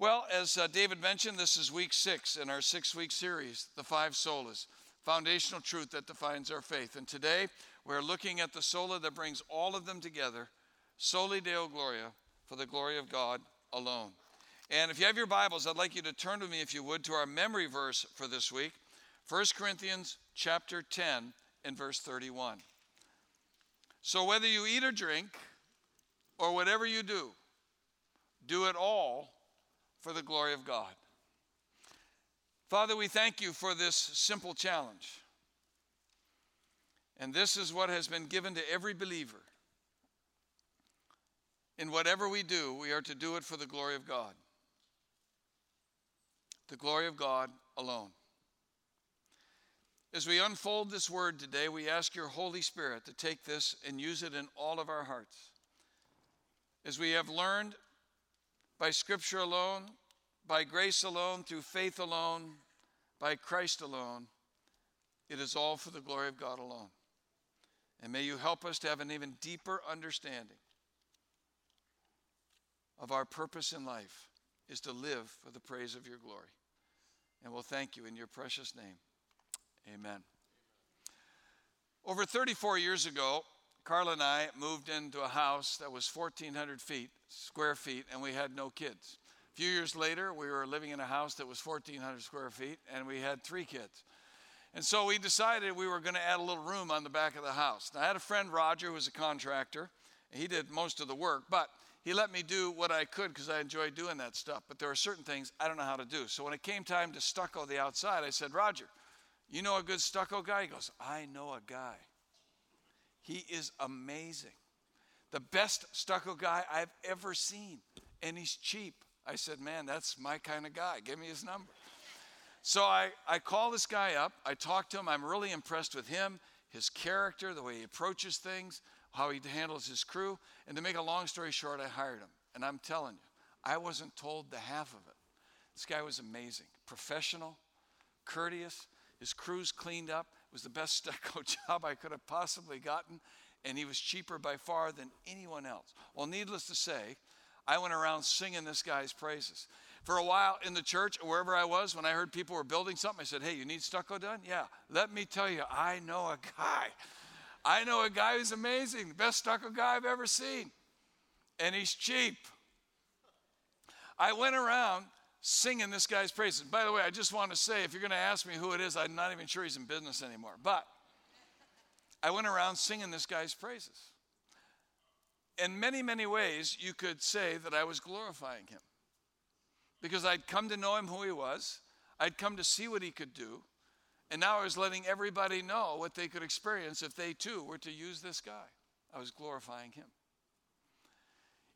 Well, as uh, David mentioned, this is week six in our six week series, The Five Solas, foundational truth that defines our faith. And today we're looking at the sola that brings all of them together, Soli Deo Gloria, for the glory of God alone. And if you have your Bibles, I'd like you to turn with me, if you would, to our memory verse for this week, 1 Corinthians chapter 10 and verse 31. So whether you eat or drink, or whatever you do, do it all for the glory of God. Father, we thank you for this simple challenge. And this is what has been given to every believer. In whatever we do, we are to do it for the glory of God. The glory of God alone. As we unfold this word today, we ask your Holy Spirit to take this and use it in all of our hearts. As we have learned by Scripture alone, by grace alone, through faith alone, by Christ alone, it is all for the glory of God alone. And may you help us to have an even deeper understanding of our purpose in life is to live for the praise of your glory. And we'll thank you in your precious name. Amen. Over 34 years ago, Carla and I moved into a house that was 1,400 feet, square feet, and we had no kids. A few years later, we were living in a house that was 1,400 square feet, and we had three kids. And so we decided we were going to add a little room on the back of the house. Now, I had a friend, Roger, who was a contractor. He did most of the work, but he let me do what I could because I enjoyed doing that stuff. But there are certain things I don't know how to do. So when it came time to stucco the outside, I said, Roger, you know a good stucco guy? He goes, I know a guy. He is amazing. The best stucco guy I've ever seen. And he's cheap. I said, Man, that's my kind of guy. Give me his number. So I, I call this guy up. I talk to him. I'm really impressed with him, his character, the way he approaches things, how he handles his crew. And to make a long story short, I hired him. And I'm telling you, I wasn't told the half of it. This guy was amazing, professional, courteous. His crew's cleaned up. Was the best stucco job I could have possibly gotten, and he was cheaper by far than anyone else. Well, needless to say, I went around singing this guy's praises. For a while in the church, wherever I was, when I heard people were building something, I said, Hey, you need stucco done? Yeah. Let me tell you, I know a guy. I know a guy who's amazing, the best stucco guy I've ever seen. And he's cheap. I went around singing this guy's praises. By the way, I just want to say if you're going to ask me who it is, I'm not even sure he's in business anymore. But I went around singing this guy's praises. In many, many ways, you could say that I was glorifying him because I'd come to know him who he was, I'd come to see what he could do, and now I was letting everybody know what they could experience if they too were to use this guy. I was glorifying him.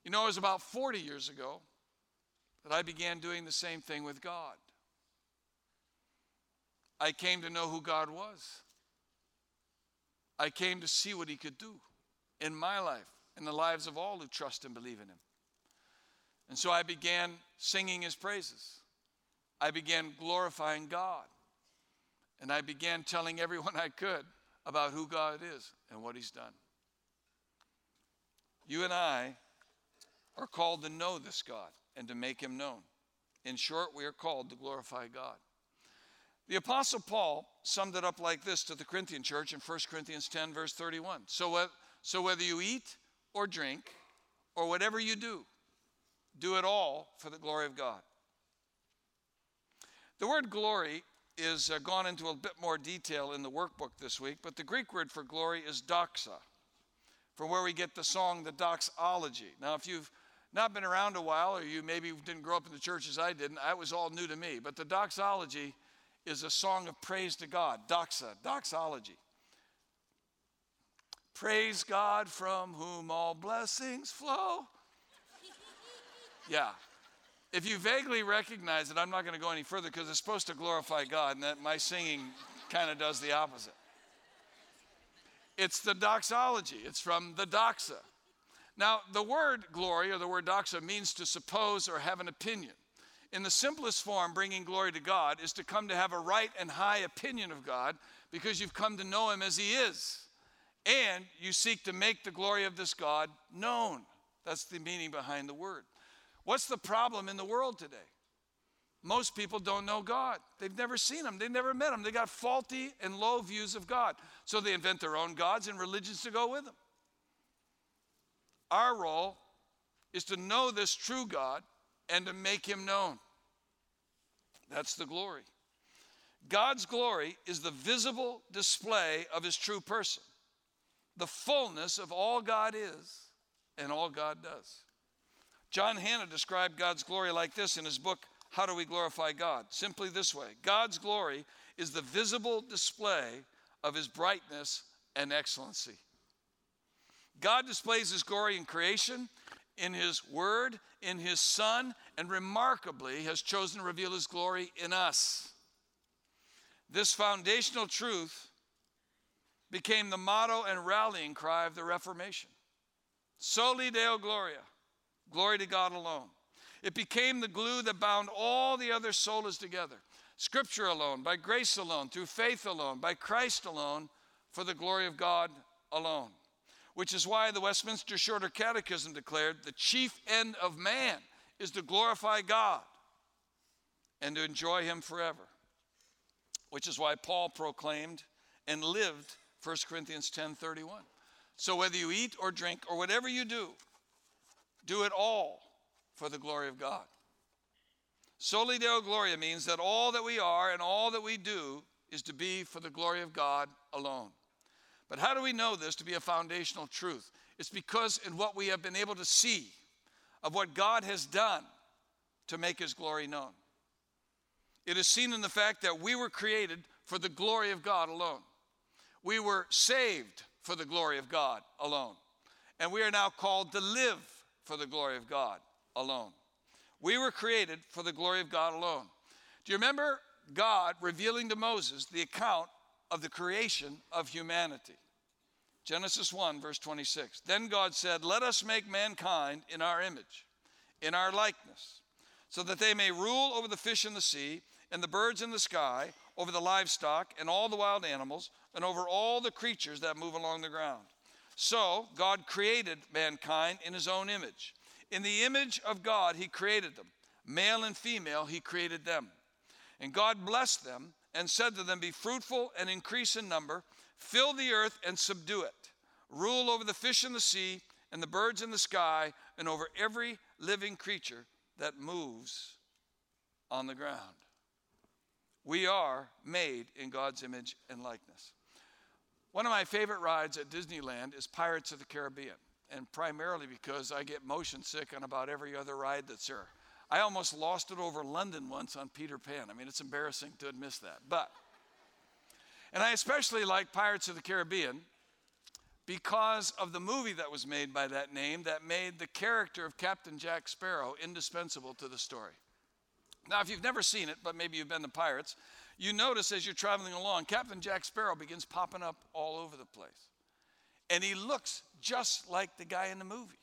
You know, it was about 40 years ago that I began doing the same thing with God. I came to know who God was. I came to see what He could do in my life, in the lives of all who trust and believe in Him. And so I began singing His praises. I began glorifying God. And I began telling everyone I could about who God is and what He's done. You and I are called to know this God and to make him known. In short, we are called to glorify God. The Apostle Paul summed it up like this to the Corinthian church in 1 Corinthians 10, verse 31. So, so whether you eat or drink or whatever you do, do it all for the glory of God. The word glory is uh, gone into a bit more detail in the workbook this week, but the Greek word for glory is doxa, from where we get the song, the doxology. Now, if you've not been around a while, or you maybe didn't grow up in the church as I didn't, that was all new to me. But the doxology is a song of praise to God. Doxa, doxology. Praise God from whom all blessings flow. Yeah. If you vaguely recognize it, I'm not going to go any further because it's supposed to glorify God, and that my singing kind of does the opposite. It's the doxology, it's from the doxa. Now, the word glory or the word doxa means to suppose or have an opinion. In the simplest form, bringing glory to God is to come to have a right and high opinion of God because you've come to know Him as He is. And you seek to make the glory of this God known. That's the meaning behind the word. What's the problem in the world today? Most people don't know God. They've never seen Him, they've never met Him. They got faulty and low views of God. So they invent their own gods and religions to go with them. Our role is to know this true God and to make Him known. That's the glory. God's glory is the visible display of His true person, the fullness of all God is and all God does. John Hannah described God's glory like this in his book, How Do We Glorify God? Simply this way God's glory is the visible display of his brightness and excellency. God displays his glory in creation, in his word, in his son, and remarkably has chosen to reveal his glory in us. This foundational truth became the motto and rallying cry of the Reformation. Soli Deo Gloria, glory to God alone. It became the glue that bound all the other solas together. Scripture alone, by grace alone, through faith alone, by Christ alone, for the glory of God alone. Which is why the Westminster Shorter Catechism declared the chief end of man is to glorify God and to enjoy Him forever. Which is why Paul proclaimed and lived 1 Corinthians 10 31. So whether you eat or drink or whatever you do, do it all for the glory of God. Soli Deo Gloria means that all that we are and all that we do is to be for the glory of God alone. But how do we know this to be a foundational truth? It's because in what we have been able to see of what God has done to make his glory known. It is seen in the fact that we were created for the glory of God alone. We were saved for the glory of God alone. And we are now called to live for the glory of God alone. We were created for the glory of God alone. Do you remember God revealing to Moses the account of the creation of humanity? Genesis 1, verse 26. Then God said, Let us make mankind in our image, in our likeness, so that they may rule over the fish in the sea and the birds in the sky, over the livestock and all the wild animals and over all the creatures that move along the ground. So God created mankind in his own image. In the image of God, he created them. Male and female, he created them. And God blessed them and said to them, Be fruitful and increase in number, fill the earth and subdue it. Rule over the fish in the sea and the birds in the sky and over every living creature that moves on the ground. We are made in God's image and likeness. One of my favorite rides at Disneyland is Pirates of the Caribbean, and primarily because I get motion sick on about every other ride that's there. I almost lost it over London once on Peter Pan. I mean, it's embarrassing to admit that. But, and I especially like Pirates of the Caribbean because of the movie that was made by that name that made the character of Captain Jack Sparrow indispensable to the story. Now, if you've never seen it, but maybe you've been to Pirates, you notice as you're traveling along, Captain Jack Sparrow begins popping up all over the place. And he looks just like the guy in the movie.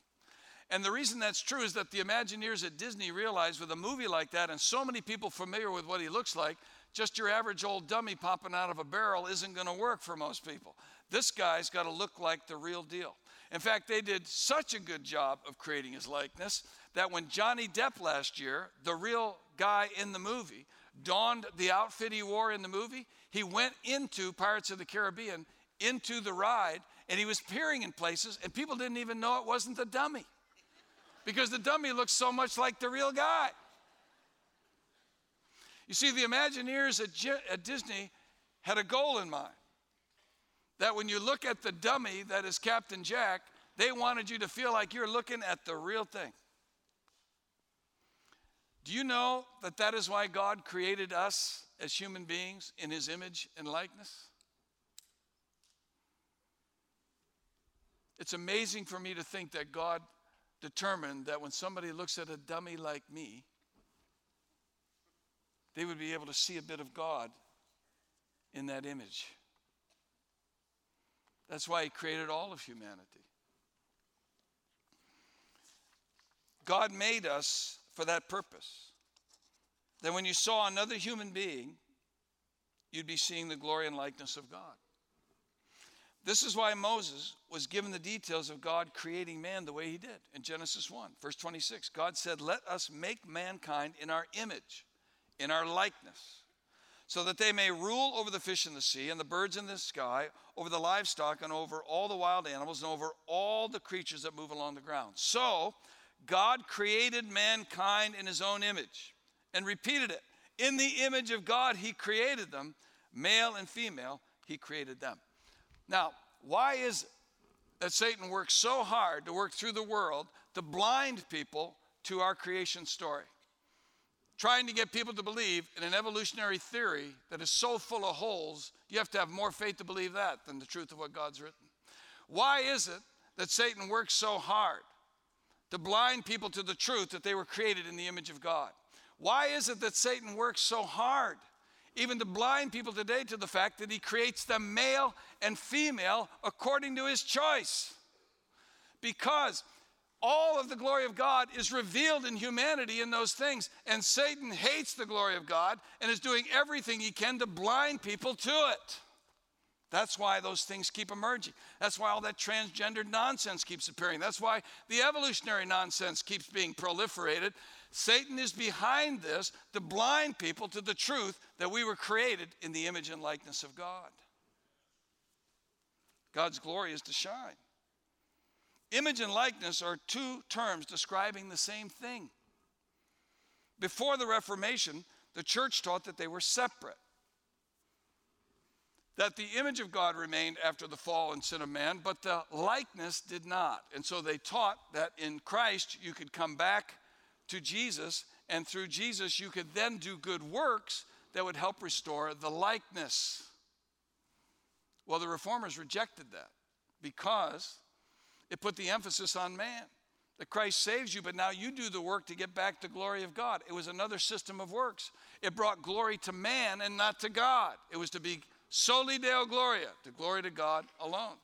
And the reason that's true is that the Imagineers at Disney realized with a movie like that and so many people familiar with what he looks like, just your average old dummy popping out of a barrel isn't going to work for most people. This guy's got to look like the real deal. In fact, they did such a good job of creating his likeness that when Johnny Depp last year, the real guy in the movie, donned the outfit he wore in the movie, he went into Pirates of the Caribbean, into the ride, and he was peering in places, and people didn't even know it wasn't the dummy because the dummy looked so much like the real guy. You see, the Imagineers at, G- at Disney had a goal in mind that when you look at the dummy that is Captain Jack, they wanted you to feel like you're looking at the real thing. Do you know that that is why God created us as human beings in his image and likeness? It's amazing for me to think that God determined that when somebody looks at a dummy like me, they would be able to see a bit of God in that image. That's why he created all of humanity. God made us for that purpose. That when you saw another human being, you'd be seeing the glory and likeness of God. This is why Moses was given the details of God creating man the way he did in Genesis 1, verse 26. God said, Let us make mankind in our image, in our likeness, so that they may rule over the fish in the sea and the birds in the sky, over the livestock and over all the wild animals and over all the creatures that move along the ground. So God created mankind in his own image and repeated it. In the image of God, he created them, male and female, he created them. Now, why is it that Satan works so hard to work through the world to blind people to our creation story? Trying to get people to believe in an evolutionary theory that is so full of holes, you have to have more faith to believe that than the truth of what God's written. Why is it that Satan works so hard to blind people to the truth that they were created in the image of God? Why is it that Satan works so hard even to blind people today to the fact that he creates them male and female according to his choice. Because all of the glory of God is revealed in humanity in those things, and Satan hates the glory of God and is doing everything he can to blind people to it. That's why those things keep emerging. That's why all that transgendered nonsense keeps appearing. That's why the evolutionary nonsense keeps being proliferated Satan is behind this to blind people to the truth that we were created in the image and likeness of God. God's glory is to shine. Image and likeness are two terms describing the same thing. Before the Reformation, the church taught that they were separate. That the image of God remained after the fall and sin of man, but the likeness did not. And so they taught that in Christ you could come back to Jesus, and through Jesus, you could then do good works that would help restore the likeness. Well, the reformers rejected that because it put the emphasis on man. That Christ saves you, but now you do the work to get back the glory of God. It was another system of works. It brought glory to man and not to God. It was to be soli deo gloria, to glory to God alone.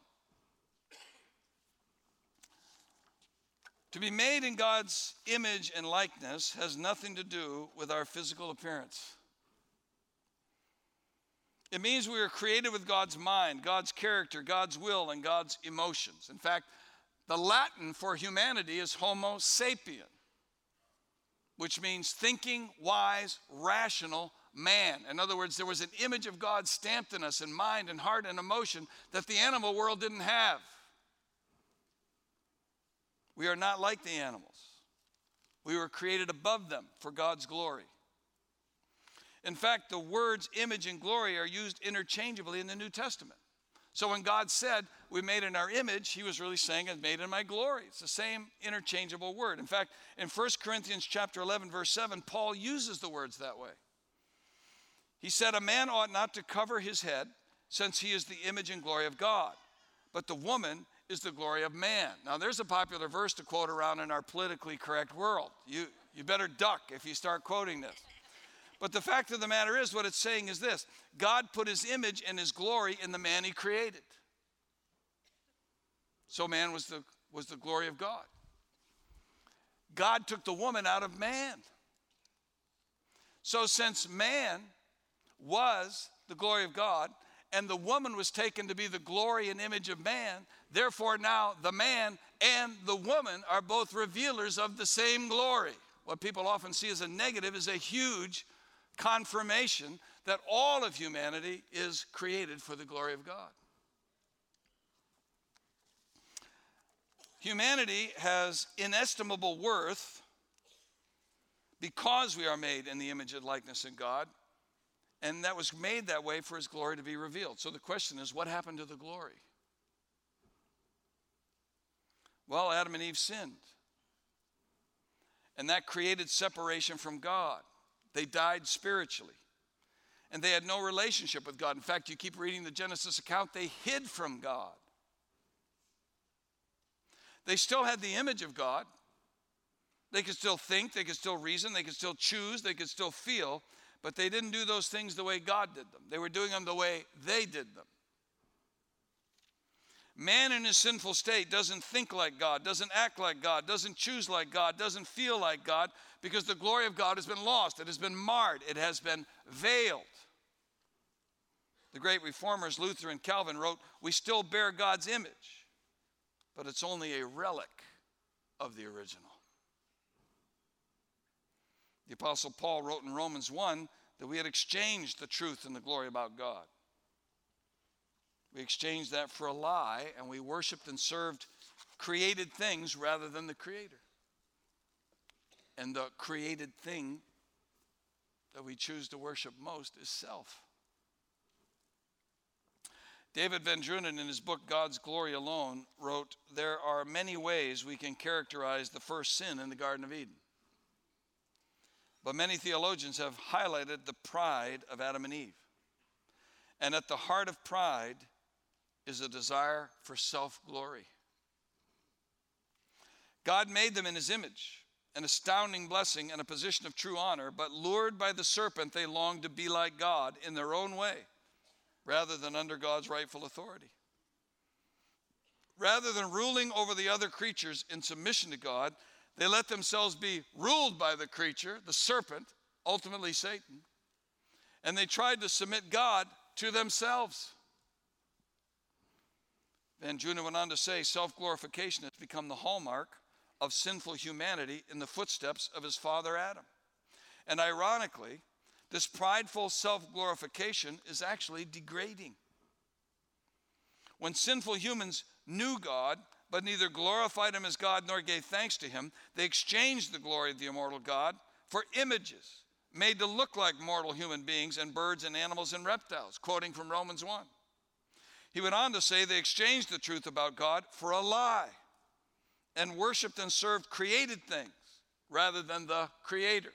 To be made in God's image and likeness has nothing to do with our physical appearance. It means we are created with God's mind, God's character, God's will, and God's emotions. In fact, the Latin for humanity is Homo sapien, which means thinking, wise, rational man. In other words, there was an image of God stamped in us in mind and heart and emotion that the animal world didn't have. We are not like the animals. We were created above them for God's glory. In fact, the words image and glory are used interchangeably in the New Testament. So when God said, We made in our image, he was really saying, "It's made in my glory. It's the same interchangeable word. In fact, in 1 Corinthians chapter 11, verse 7, Paul uses the words that way. He said, A man ought not to cover his head, since he is the image and glory of God. But the woman is the glory of man. Now, there's a popular verse to quote around in our politically correct world. You, you better duck if you start quoting this. But the fact of the matter is, what it's saying is this God put his image and his glory in the man he created. So, man was the, was the glory of God. God took the woman out of man. So, since man was the glory of God, and the woman was taken to be the glory and image of man. Therefore, now the man and the woman are both revealers of the same glory. What people often see as a negative is a huge confirmation that all of humanity is created for the glory of God. Humanity has inestimable worth because we are made in the image and likeness of God and that was made that way for his glory to be revealed. So the question is what happened to the glory? Well, Adam and Eve sinned. And that created separation from God. They died spiritually. And they had no relationship with God. In fact, you keep reading the Genesis account, they hid from God. They still had the image of God. They could still think, they could still reason, they could still choose, they could still feel, but they didn't do those things the way God did them. They were doing them the way they did them. Man in his sinful state doesn't think like God, doesn't act like God, doesn't choose like God, doesn't feel like God because the glory of God has been lost. It has been marred, it has been veiled. the great reformers Luther and Calvin wrote, We still bear God's image, but it's only a relic of the original. The Apostle Paul wrote in Romans 1 that we had exchanged the truth and the glory about God. We exchanged that for a lie, and we worshiped and served created things rather than the Creator. And the created thing that we choose to worship most is self. David Van Drunen, in his book God's Glory Alone, wrote There are many ways we can characterize the first sin in the Garden of Eden. But many theologians have highlighted the pride of Adam and Eve. And at the heart of pride is a desire for self glory. God made them in his image, an astounding blessing and a position of true honor, but lured by the serpent, they longed to be like God in their own way rather than under God's rightful authority. Rather than ruling over the other creatures in submission to God, they let themselves be ruled by the creature, the serpent, ultimately Satan, and they tried to submit God to themselves. Van Drunen went on to say self glorification has become the hallmark of sinful humanity in the footsteps of his father Adam. And ironically, this prideful self glorification is actually degrading. When sinful humans knew God, but neither glorified him as God nor gave thanks to him, they exchanged the glory of the immortal God for images made to look like mortal human beings and birds and animals and reptiles, quoting from Romans 1. He went on to say they exchanged the truth about God for a lie and worshiped and served created things rather than the Creator.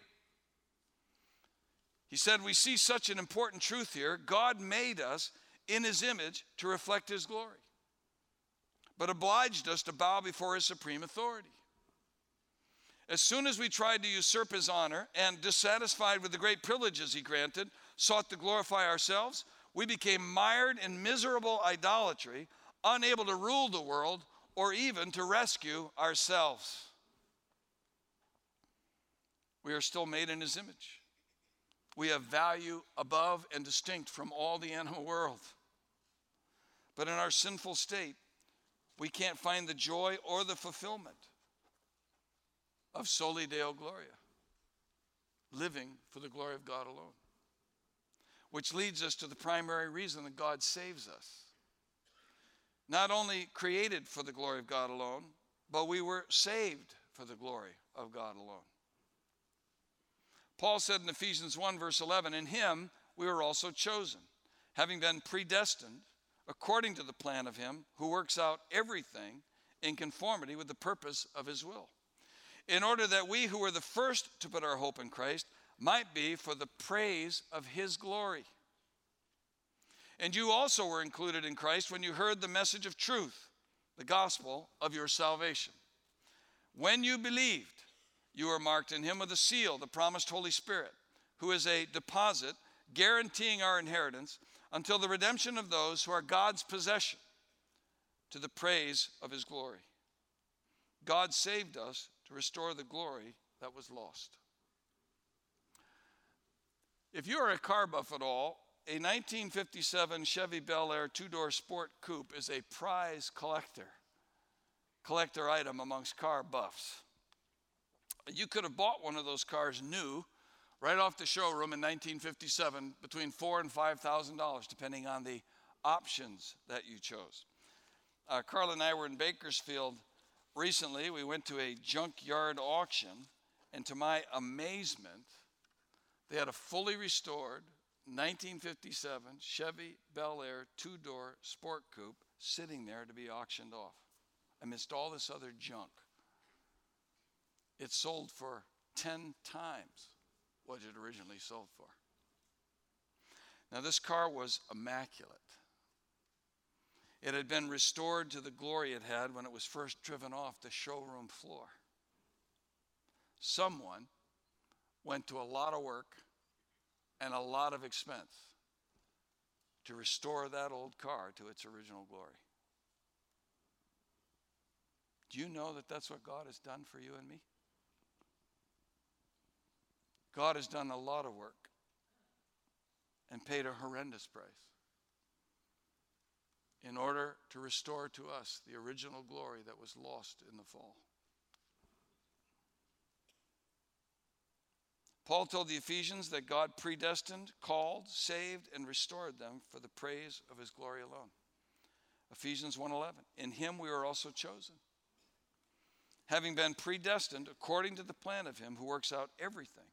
He said, We see such an important truth here. God made us in His image to reflect His glory, but obliged us to bow before His supreme authority. As soon as we tried to usurp His honor and, dissatisfied with the great privileges He granted, sought to glorify ourselves, we became mired in miserable idolatry, unable to rule the world or even to rescue ourselves. We are still made in his image. We have value above and distinct from all the animal world. But in our sinful state, we can't find the joy or the fulfillment of soli deo gloria, living for the glory of God alone. Which leads us to the primary reason that God saves us not only created for the glory of God alone, but we were saved for the glory of God alone. Paul said in Ephesians 1, verse 11, In him we were also chosen, having been predestined according to the plan of him who works out everything in conformity with the purpose of his will, in order that we who were the first to put our hope in Christ might be for the praise of his glory. And you also were included in Christ when you heard the message of truth, the gospel of your salvation. When you believed, you are marked in him with a seal, the promised Holy Spirit, who is a deposit guaranteeing our inheritance until the redemption of those who are God's possession to the praise of his glory. God saved us to restore the glory that was lost. If you are a car buff at all, a 1957 Chevy Bel Air two door sport coupe is a prize collector, collector item amongst car buffs. You could have bought one of those cars new right off the showroom in 1957 between four and five thousand dollars, depending on the options that you chose. Uh, Carla and I were in Bakersfield recently. We went to a junkyard auction, and to my amazement, they had a fully restored 1957 Chevy Bel Air two door sport coupe sitting there to be auctioned off amidst all this other junk. It sold for 10 times what it originally sold for. Now, this car was immaculate. It had been restored to the glory it had when it was first driven off the showroom floor. Someone went to a lot of work and a lot of expense to restore that old car to its original glory. Do you know that that's what God has done for you and me? God has done a lot of work and paid a horrendous price in order to restore to us the original glory that was lost in the fall. Paul told the Ephesians that God predestined, called, saved, and restored them for the praise of his glory alone. Ephesians 1:11. In him we are also chosen. Having been predestined according to the plan of him who works out everything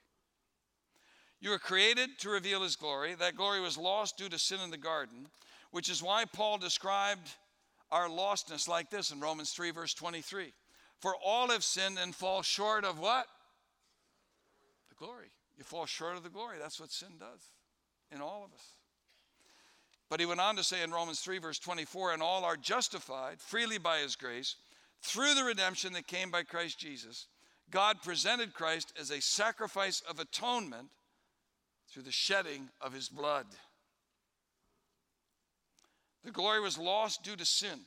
You were created to reveal his glory. That glory was lost due to sin in the garden, which is why Paul described our lostness like this in Romans 3, verse 23. For all have sinned and fall short of what? The glory. You fall short of the glory. That's what sin does in all of us. But he went on to say in Romans 3, verse 24, and all are justified freely by his grace through the redemption that came by Christ Jesus. God presented Christ as a sacrifice of atonement through the shedding of his blood. The glory was lost due to sin,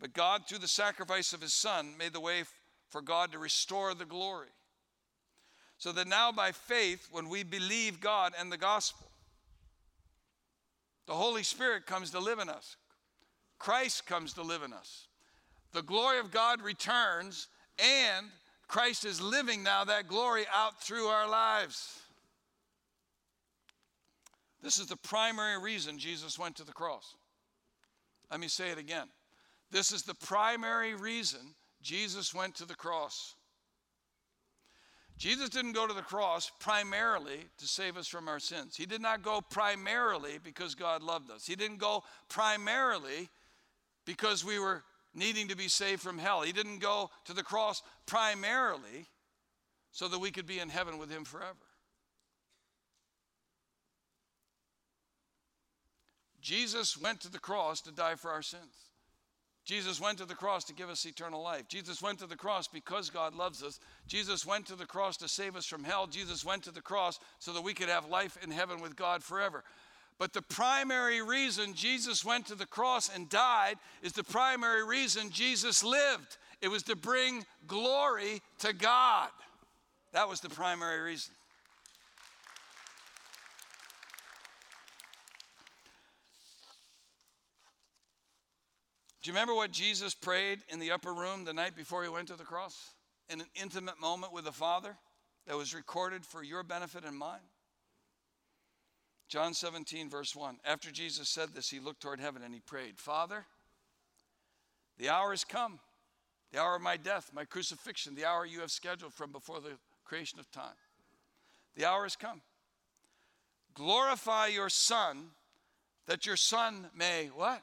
but God, through the sacrifice of his Son, made the way for God to restore the glory. So that now, by faith, when we believe God and the gospel, the Holy Spirit comes to live in us. Christ comes to live in us. The glory of God returns, and Christ is living now that glory out through our lives. This is the primary reason Jesus went to the cross. Let me say it again. This is the primary reason Jesus went to the cross. Jesus didn't go to the cross primarily to save us from our sins. He did not go primarily because God loved us. He didn't go primarily because we were needing to be saved from hell. He didn't go to the cross primarily so that we could be in heaven with Him forever. Jesus went to the cross to die for our sins. Jesus went to the cross to give us eternal life. Jesus went to the cross because God loves us. Jesus went to the cross to save us from hell. Jesus went to the cross so that we could have life in heaven with God forever. But the primary reason Jesus went to the cross and died is the primary reason Jesus lived. It was to bring glory to God. That was the primary reason. Do you remember what Jesus prayed in the upper room the night before he went to the cross? In an intimate moment with the Father that was recorded for your benefit and mine? John 17, verse 1. After Jesus said this, he looked toward heaven and he prayed, Father, the hour has come, the hour of my death, my crucifixion, the hour you have scheduled from before the creation of time. The hour has come. Glorify your Son, that your Son may what?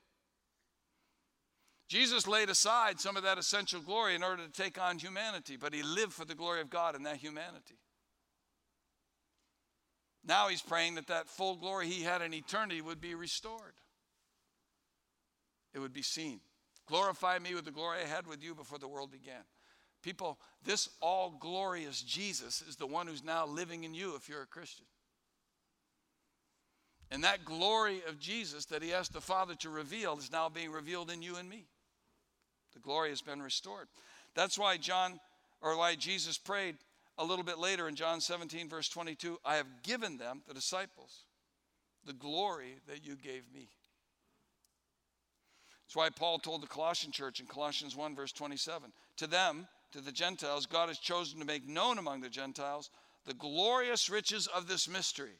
Jesus laid aside some of that essential glory in order to take on humanity, but he lived for the glory of God in that humanity. Now he's praying that that full glory he had in eternity would be restored. It would be seen. Glorify me with the glory I had with you before the world began. People, this all glorious Jesus is the one who's now living in you if you're a Christian. And that glory of Jesus that he asked the Father to reveal is now being revealed in you and me. The glory has been restored. That's why John, or why Jesus prayed a little bit later in John 17, verse 22 I have given them, the disciples, the glory that you gave me. That's why Paul told the Colossian church in Colossians 1, verse 27 To them, to the Gentiles, God has chosen to make known among the Gentiles the glorious riches of this mystery,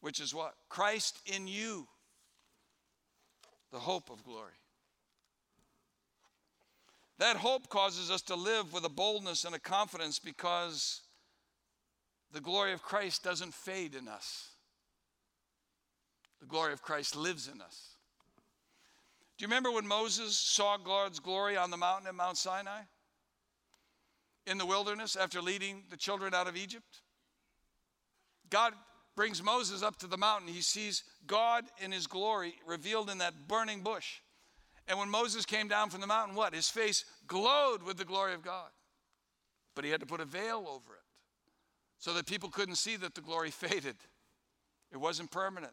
which is what? Christ in you, the hope of glory. That hope causes us to live with a boldness and a confidence because the glory of Christ doesn't fade in us. The glory of Christ lives in us. Do you remember when Moses saw God's glory on the mountain at Mount Sinai? In the wilderness after leading the children out of Egypt? God brings Moses up to the mountain. He sees God in his glory revealed in that burning bush. And when Moses came down from the mountain, what? His face glowed with the glory of God. But he had to put a veil over it so that people couldn't see that the glory faded. It wasn't permanent.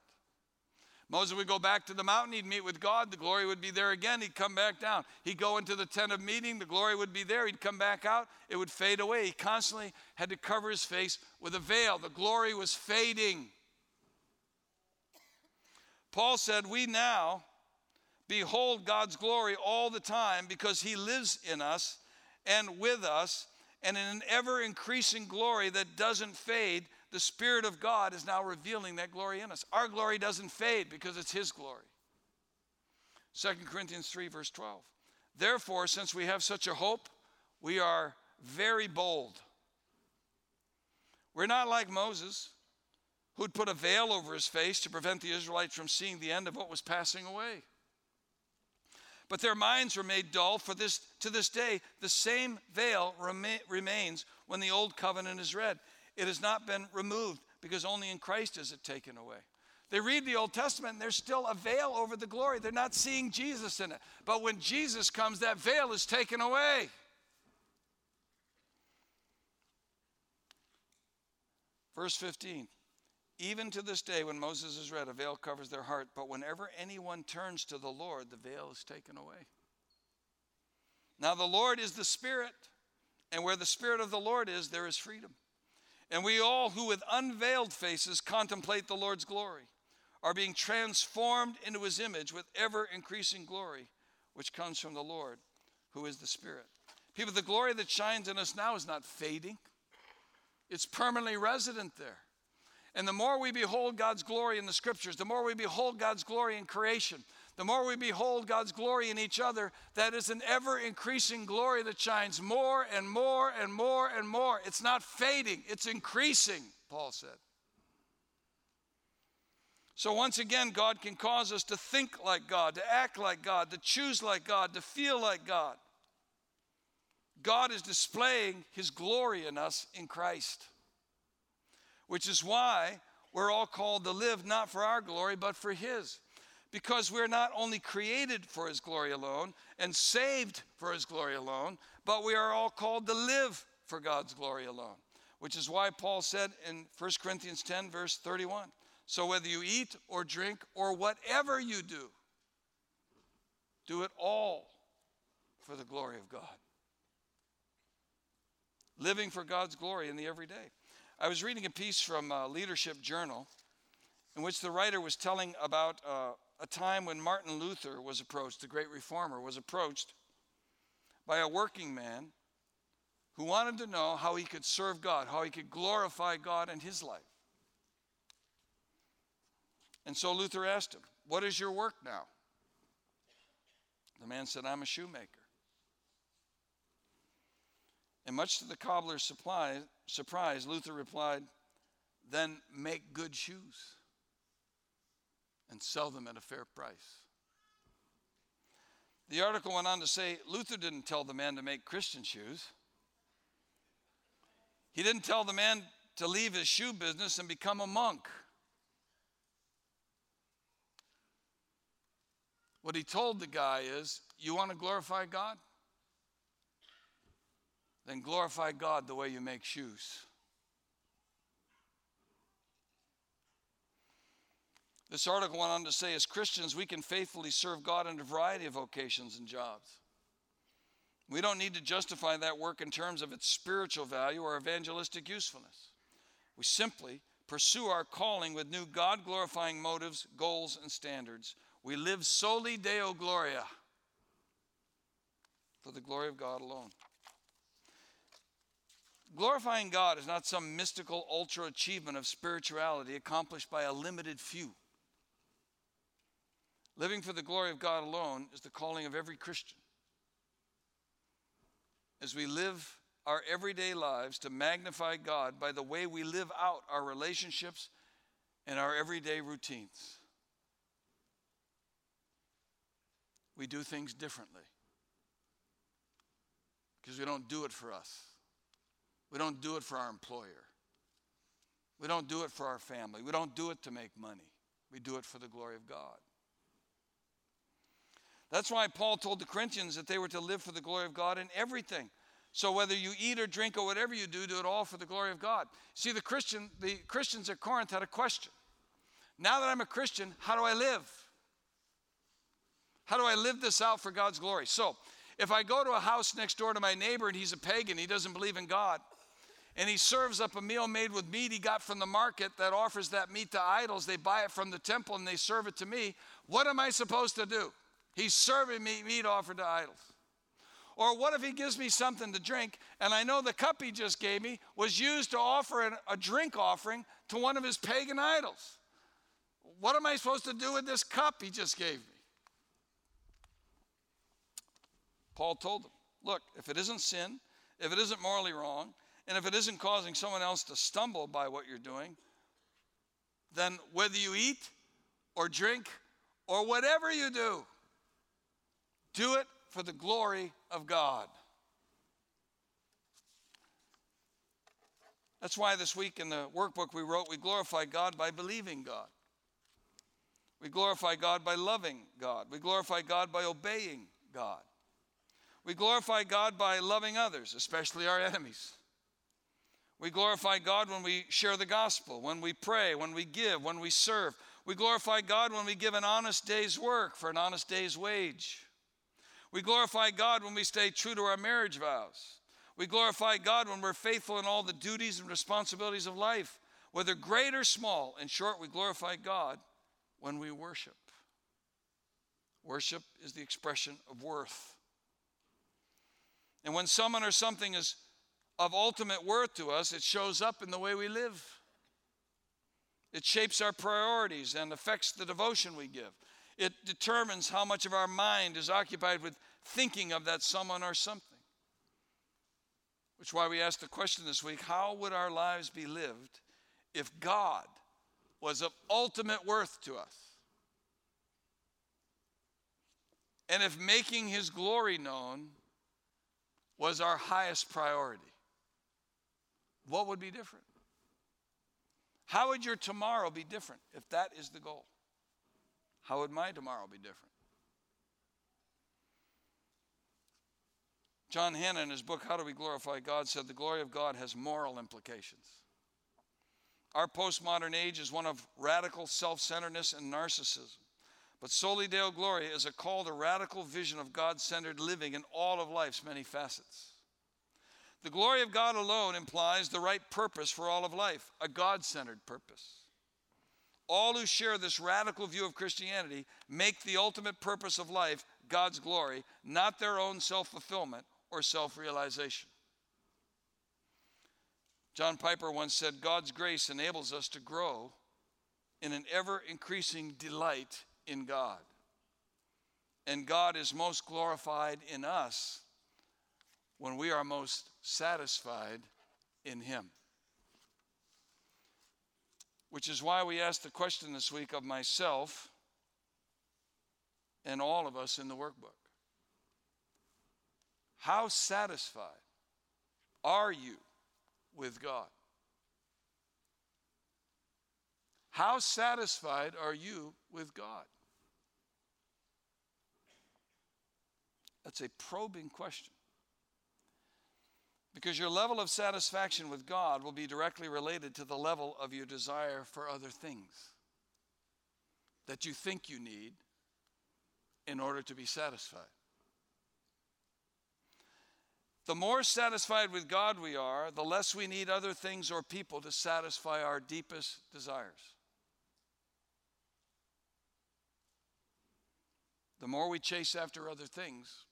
Moses would go back to the mountain, he'd meet with God, the glory would be there again, he'd come back down. He'd go into the tent of meeting, the glory would be there, he'd come back out, it would fade away. He constantly had to cover his face with a veil. The glory was fading. Paul said, We now behold God's glory all the time because he lives in us and with us and in an ever increasing glory that doesn't fade the Spirit of God is now revealing that glory in us. Our glory doesn't fade because it's His glory. 2 Corinthians 3, verse 12. Therefore, since we have such a hope, we are very bold. We're not like Moses, who'd put a veil over his face to prevent the Israelites from seeing the end of what was passing away. But their minds were made dull, for this to this day the same veil rema- remains when the old covenant is read. It has not been removed because only in Christ is it taken away. They read the Old Testament and there's still a veil over the glory. They're not seeing Jesus in it. But when Jesus comes, that veil is taken away. Verse 15 Even to this day, when Moses is read, a veil covers their heart. But whenever anyone turns to the Lord, the veil is taken away. Now, the Lord is the Spirit, and where the Spirit of the Lord is, there is freedom. And we all who with unveiled faces contemplate the Lord's glory are being transformed into his image with ever increasing glory, which comes from the Lord, who is the Spirit. People, the glory that shines in us now is not fading, it's permanently resident there. And the more we behold God's glory in the scriptures, the more we behold God's glory in creation, the more we behold God's glory in each other, that is an ever increasing glory that shines more and more and more and more. It's not fading, it's increasing, Paul said. So, once again, God can cause us to think like God, to act like God, to choose like God, to feel like God. God is displaying His glory in us in Christ, which is why we're all called to live not for our glory, but for His because we're not only created for His glory alone and saved for His glory alone, but we are all called to live for God's glory alone. Which is why Paul said in 1 Corinthians 10, verse 31 So whether you eat or drink or whatever you do, do it all for the glory of God. Living for God's glory in the everyday. I was reading a piece from uh, Leadership Journal in which the writer was telling about uh, a time when Martin Luther was approached, the great reformer, was approached by a working man who wanted to know how he could serve God, how he could glorify God in his life. And so Luther asked him, What is your work now? The man said, I'm a shoemaker. And much to the cobbler's surprise, Luther replied, Then make good shoes and sell them at a fair price. The article went on to say Luther didn't tell the man to make Christian shoes. He didn't tell the man to leave his shoe business and become a monk. What he told the guy is You want to glorify God? Then glorify God the way you make shoes. This article went on to say as Christians, we can faithfully serve God in a variety of vocations and jobs. We don't need to justify that work in terms of its spiritual value or evangelistic usefulness. We simply pursue our calling with new God glorifying motives, goals, and standards. We live soli Deo Gloria for the glory of God alone. Glorifying God is not some mystical ultra achievement of spirituality accomplished by a limited few. Living for the glory of God alone is the calling of every Christian. as we live our everyday lives to magnify God by the way we live out our relationships and our everyday routines. We do things differently because we don't do it for us. We don't do it for our employer. We don't do it for our family. We don't do it to make money. We do it for the glory of God. That's why Paul told the Corinthians that they were to live for the glory of God in everything. So whether you eat or drink or whatever you do, do it all for the glory of God. See, the Christian, the Christians at Corinth had a question. Now that I'm a Christian, how do I live? How do I live this out for God's glory? So, if I go to a house next door to my neighbor and he's a pagan, he doesn't believe in God, and he serves up a meal made with meat he got from the market that offers that meat to idols, they buy it from the temple and they serve it to me, what am I supposed to do? He's serving me meat offered to idols. Or what if he gives me something to drink and I know the cup he just gave me was used to offer a drink offering to one of his pagan idols? What am I supposed to do with this cup he just gave me? Paul told them, look, if it isn't sin, if it isn't morally wrong, and if it isn't causing someone else to stumble by what you're doing, then whether you eat or drink or whatever you do, do it for the glory of God. That's why this week in the workbook we wrote, we glorify God by believing God. We glorify God by loving God. We glorify God by obeying God. We glorify God by loving others, especially our enemies. We glorify God when we share the gospel, when we pray, when we give, when we serve. We glorify God when we give an honest day's work for an honest day's wage. We glorify God when we stay true to our marriage vows. We glorify God when we're faithful in all the duties and responsibilities of life, whether great or small. In short, we glorify God when we worship. Worship is the expression of worth. And when someone or something is of ultimate worth to us, it shows up in the way we live. It shapes our priorities and affects the devotion we give. It determines how much of our mind is occupied with thinking of that someone or something. Which is why we asked the question this week how would our lives be lived if God was of ultimate worth to us? And if making his glory known was our highest priority, what would be different? How would your tomorrow be different if that is the goal? How would my tomorrow be different? John Hannah, in his book, How Do We Glorify God, said the glory of God has moral implications. Our postmodern age is one of radical self centeredness and narcissism. But Soli Deo Gloria is a call to radical vision of God centered living in all of life's many facets. The glory of God alone implies the right purpose for all of life, a God centered purpose. All who share this radical view of Christianity make the ultimate purpose of life God's glory, not their own self fulfillment or self realization. John Piper once said God's grace enables us to grow in an ever increasing delight in God. And God is most glorified in us when we are most satisfied in Him. Which is why we asked the question this week of myself and all of us in the workbook How satisfied are you with God? How satisfied are you with God? That's a probing question. Because your level of satisfaction with God will be directly related to the level of your desire for other things that you think you need in order to be satisfied. The more satisfied with God we are, the less we need other things or people to satisfy our deepest desires. The more we chase after other things,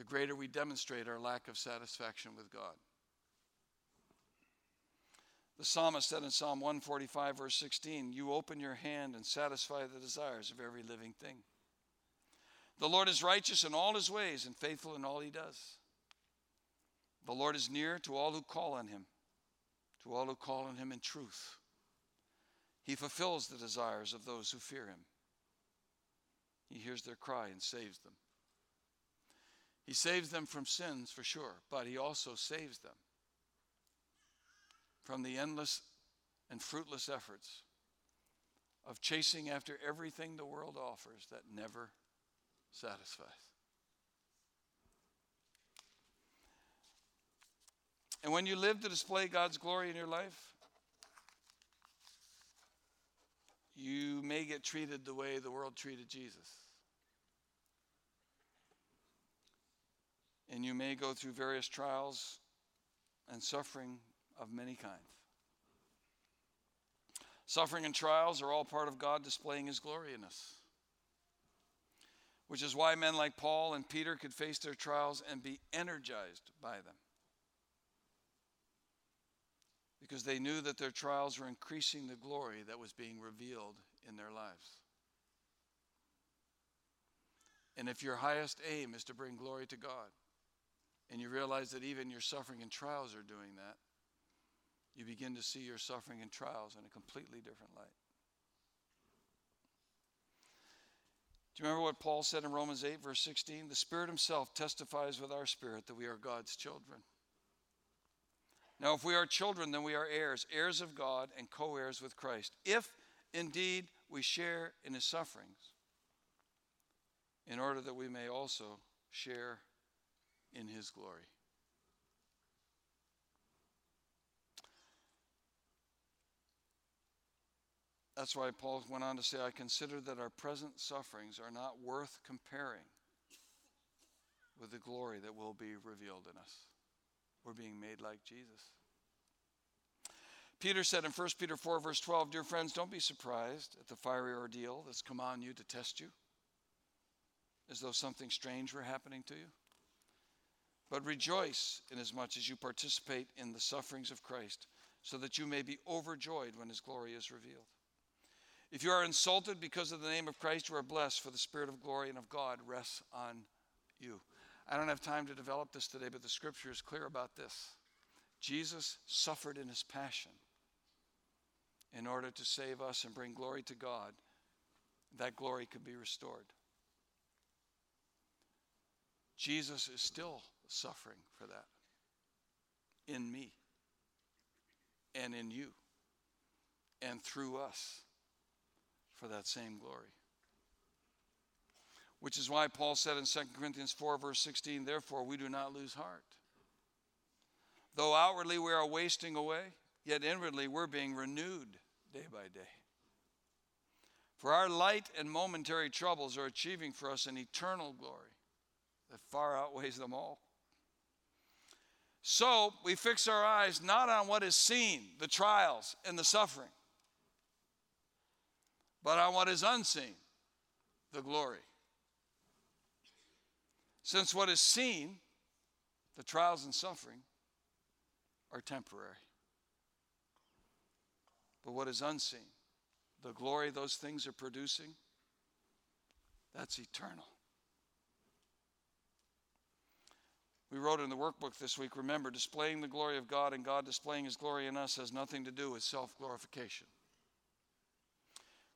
the greater we demonstrate our lack of satisfaction with God. The psalmist said in Psalm 145, verse 16, You open your hand and satisfy the desires of every living thing. The Lord is righteous in all his ways and faithful in all he does. The Lord is near to all who call on him, to all who call on him in truth. He fulfills the desires of those who fear him. He hears their cry and saves them. He saves them from sins for sure, but he also saves them from the endless and fruitless efforts of chasing after everything the world offers that never satisfies. And when you live to display God's glory in your life, you may get treated the way the world treated Jesus. And you may go through various trials and suffering of many kinds. Suffering and trials are all part of God displaying His glory in us. Which is why men like Paul and Peter could face their trials and be energized by them. Because they knew that their trials were increasing the glory that was being revealed in their lives. And if your highest aim is to bring glory to God, and you realize that even your suffering and trials are doing that, you begin to see your suffering and trials in a completely different light. Do you remember what Paul said in Romans 8, verse 16? The Spirit Himself testifies with our spirit that we are God's children. Now, if we are children, then we are heirs, heirs of God and co heirs with Christ, if indeed we share in His sufferings, in order that we may also share in His glory. That's why Paul went on to say, I consider that our present sufferings are not worth comparing with the glory that will be revealed in us. We're being made like Jesus. Peter said in 1 Peter 4, verse 12, Dear friends, don't be surprised at the fiery ordeal that's come on you to test you, as though something strange were happening to you. But rejoice inasmuch as you participate in the sufferings of Christ, so that you may be overjoyed when his glory is revealed. If you are insulted because of the name of Christ, you are blessed, for the Spirit of glory and of God rests on you. I don't have time to develop this today, but the scripture is clear about this. Jesus suffered in his passion in order to save us and bring glory to God. That glory could be restored. Jesus is still suffering for that in me and in you and through us for that same glory. Which is why Paul said in 2 Corinthians 4, verse 16, Therefore we do not lose heart. Though outwardly we are wasting away, yet inwardly we're being renewed day by day. For our light and momentary troubles are achieving for us an eternal glory that far outweighs them all. So we fix our eyes not on what is seen, the trials and the suffering, but on what is unseen, the glory. Since what is seen, the trials and suffering, are temporary. But what is unseen, the glory those things are producing, that's eternal. We wrote in the workbook this week remember, displaying the glory of God and God displaying his glory in us has nothing to do with self glorification.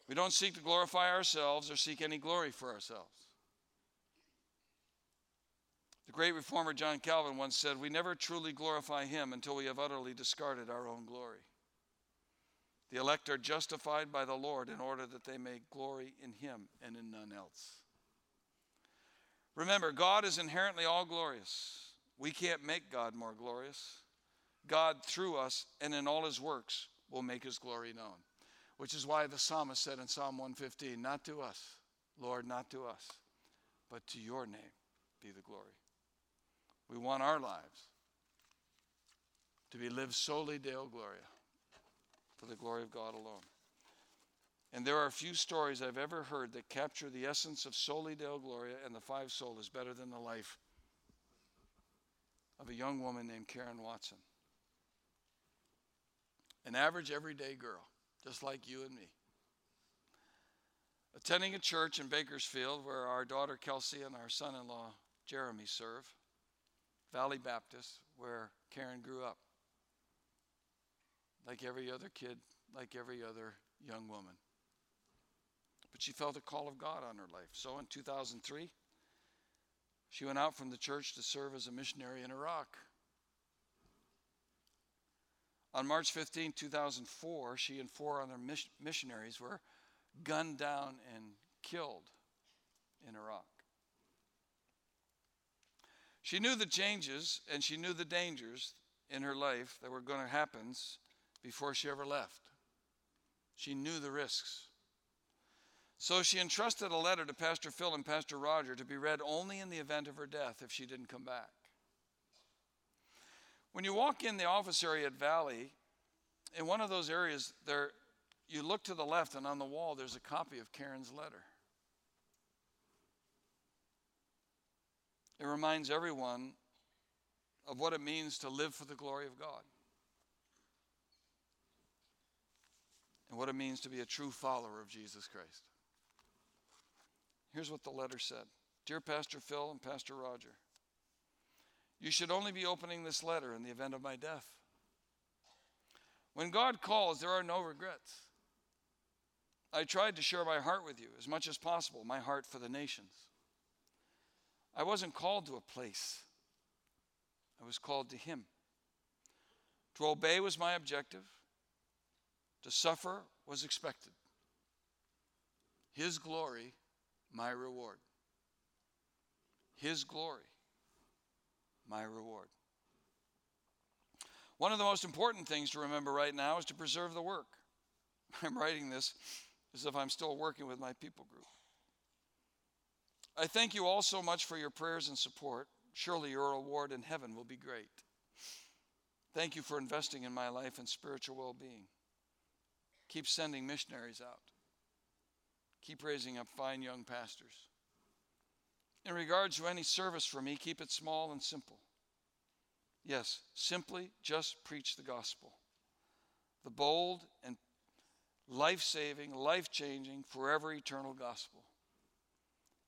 We don't seek to glorify ourselves or seek any glory for ourselves. The great reformer John Calvin once said, We never truly glorify him until we have utterly discarded our own glory. The elect are justified by the Lord in order that they may glory in him and in none else. Remember, God is inherently all glorious. We can't make God more glorious. God, through us and in all his works, will make his glory known. Which is why the psalmist said in Psalm 115, Not to us, Lord, not to us, but to your name be the glory. We want our lives to be lived soli Deo Gloria, for the glory of God alone. And there are few stories I've ever heard that capture the essence of Soli Deo Gloria and the five solas better than the life of a young woman named Karen Watson. An average, everyday girl, just like you and me. Attending a church in Bakersfield where our daughter Kelsey and our son in law Jeremy serve, Valley Baptist, where Karen grew up. Like every other kid, like every other young woman. But she felt a call of God on her life. So in 2003, she went out from the church to serve as a missionary in Iraq. On March 15, 2004, she and four other missionaries were gunned down and killed in Iraq. She knew the changes and she knew the dangers in her life that were going to happen before she ever left. She knew the risks. So she entrusted a letter to Pastor Phil and Pastor Roger to be read only in the event of her death if she didn't come back. When you walk in the office area at Valley, in one of those areas, there you look to the left, and on the wall there's a copy of Karen's letter. It reminds everyone of what it means to live for the glory of God and what it means to be a true follower of Jesus Christ. Here's what the letter said Dear Pastor Phil and Pastor Roger, you should only be opening this letter in the event of my death. When God calls, there are no regrets. I tried to share my heart with you as much as possible, my heart for the nations. I wasn't called to a place, I was called to Him. To obey was my objective, to suffer was expected. His glory my reward. His glory, my reward. One of the most important things to remember right now is to preserve the work. I'm writing this as if I'm still working with my people group. I thank you all so much for your prayers and support. Surely your reward in heaven will be great. Thank you for investing in my life and spiritual well being. Keep sending missionaries out. Keep raising up fine young pastors. In regards to any service for me, keep it small and simple. Yes, simply just preach the gospel. The bold and life saving, life changing, forever eternal gospel.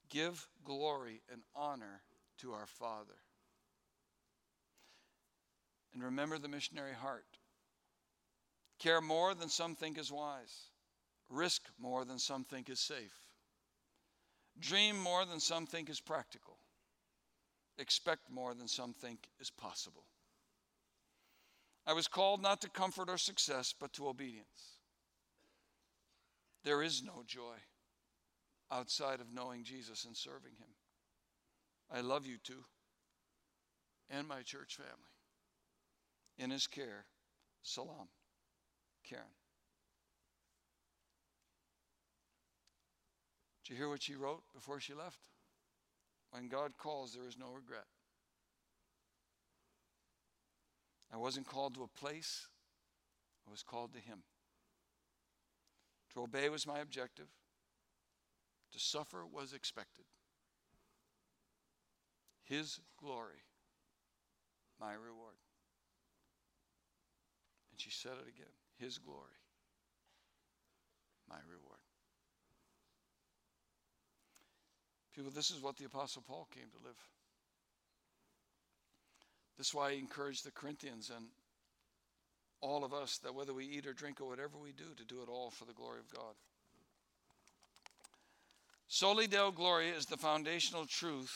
Give glory and honor to our Father. And remember the missionary heart. Care more than some think is wise risk more than some think is safe, dream more than some think is practical, expect more than some think is possible. I was called not to comfort or success, but to obedience. There is no joy outside of knowing Jesus and serving Him. I love you too, and my church family. In His care, Salam, Karen. Did you hear what she wrote before she left? When God calls, there is no regret. I wasn't called to a place, I was called to Him. To obey was my objective, to suffer was expected. His glory, my reward. And she said it again His glory, my reward. People, this is what the Apostle Paul came to live. This is why he encouraged the Corinthians and all of us that whether we eat or drink or whatever we do, to do it all for the glory of God. Soli Deo Gloria is the foundational truth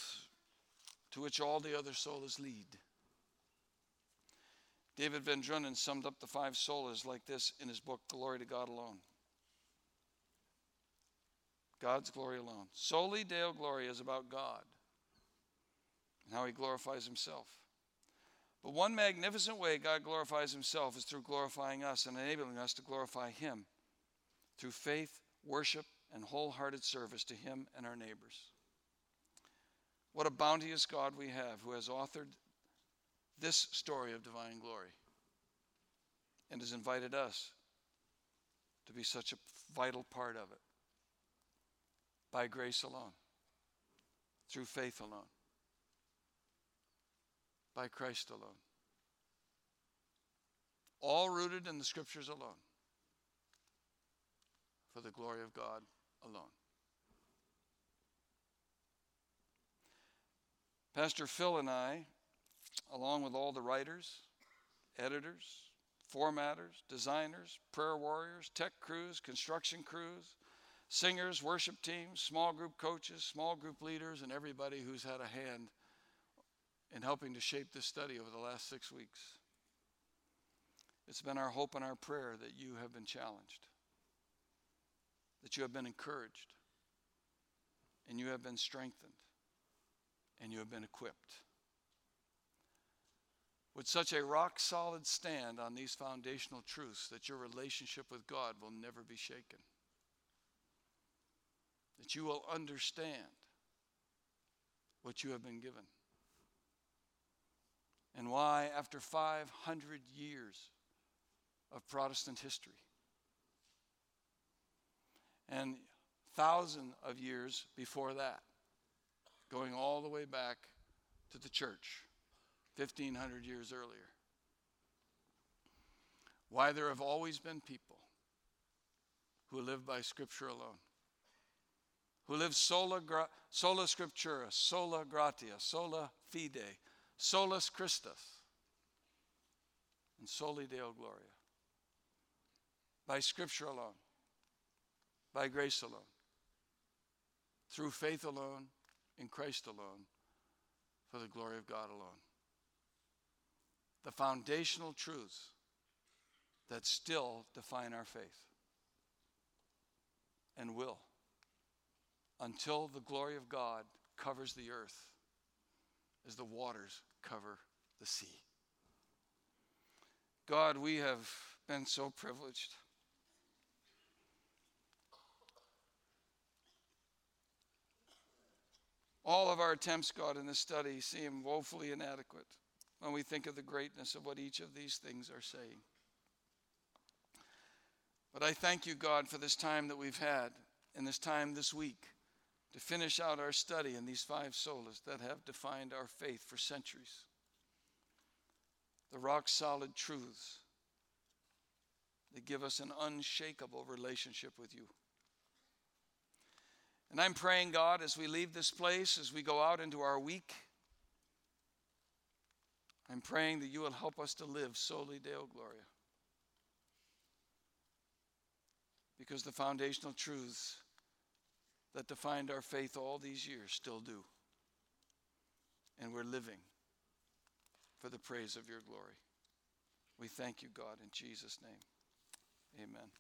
to which all the other solas lead. David VanDrunen summed up the five solas like this in his book, Glory to God Alone. God's glory alone. Soli Deo Gloria is about God and how he glorifies himself. But one magnificent way God glorifies himself is through glorifying us and enabling us to glorify him through faith, worship, and wholehearted service to him and our neighbors. What a bounteous God we have who has authored this story of divine glory and has invited us to be such a vital part of it by grace alone, through faith alone, by Christ alone. All rooted in the scriptures alone, for the glory of God alone. Pastor Phil and I along with all the writers, editors, formatters, designers, prayer warriors, tech crews, construction crews, singers, worship teams, small group coaches, small group leaders, and everybody who's had a hand in helping to shape this study over the last six weeks. It's been our hope and our prayer that you have been challenged, that you have been encouraged, and you have been strengthened, and you have been equipped. With such a rock solid stand on these foundational truths, that your relationship with God will never be shaken that you will understand what you have been given. And why, after 500 years of Protestant history and thousands of years before that, going all the way back to the church, 1500 years earlier, why there have always been people who live by Scripture alone who live sola, sola scriptura, sola gratia, sola fide, solus Christus, and soli Deo Gloria. By scripture alone, by grace alone, through faith alone, in Christ alone, for the glory of God alone. The foundational truths that still define our faith and will until the glory of God covers the earth as the waters cover the sea. God, we have been so privileged. All of our attempts, God, in this study seem woefully inadequate when we think of the greatness of what each of these things are saying. But I thank you, God, for this time that we've had and this time this week to finish out our study in these five solas that have defined our faith for centuries. The rock solid truths that give us an unshakable relationship with you. And I'm praying, God, as we leave this place, as we go out into our week, I'm praying that you will help us to live soli Deo Gloria. Because the foundational truths that defined our faith all these years still do. And we're living for the praise of your glory. We thank you, God, in Jesus' name. Amen.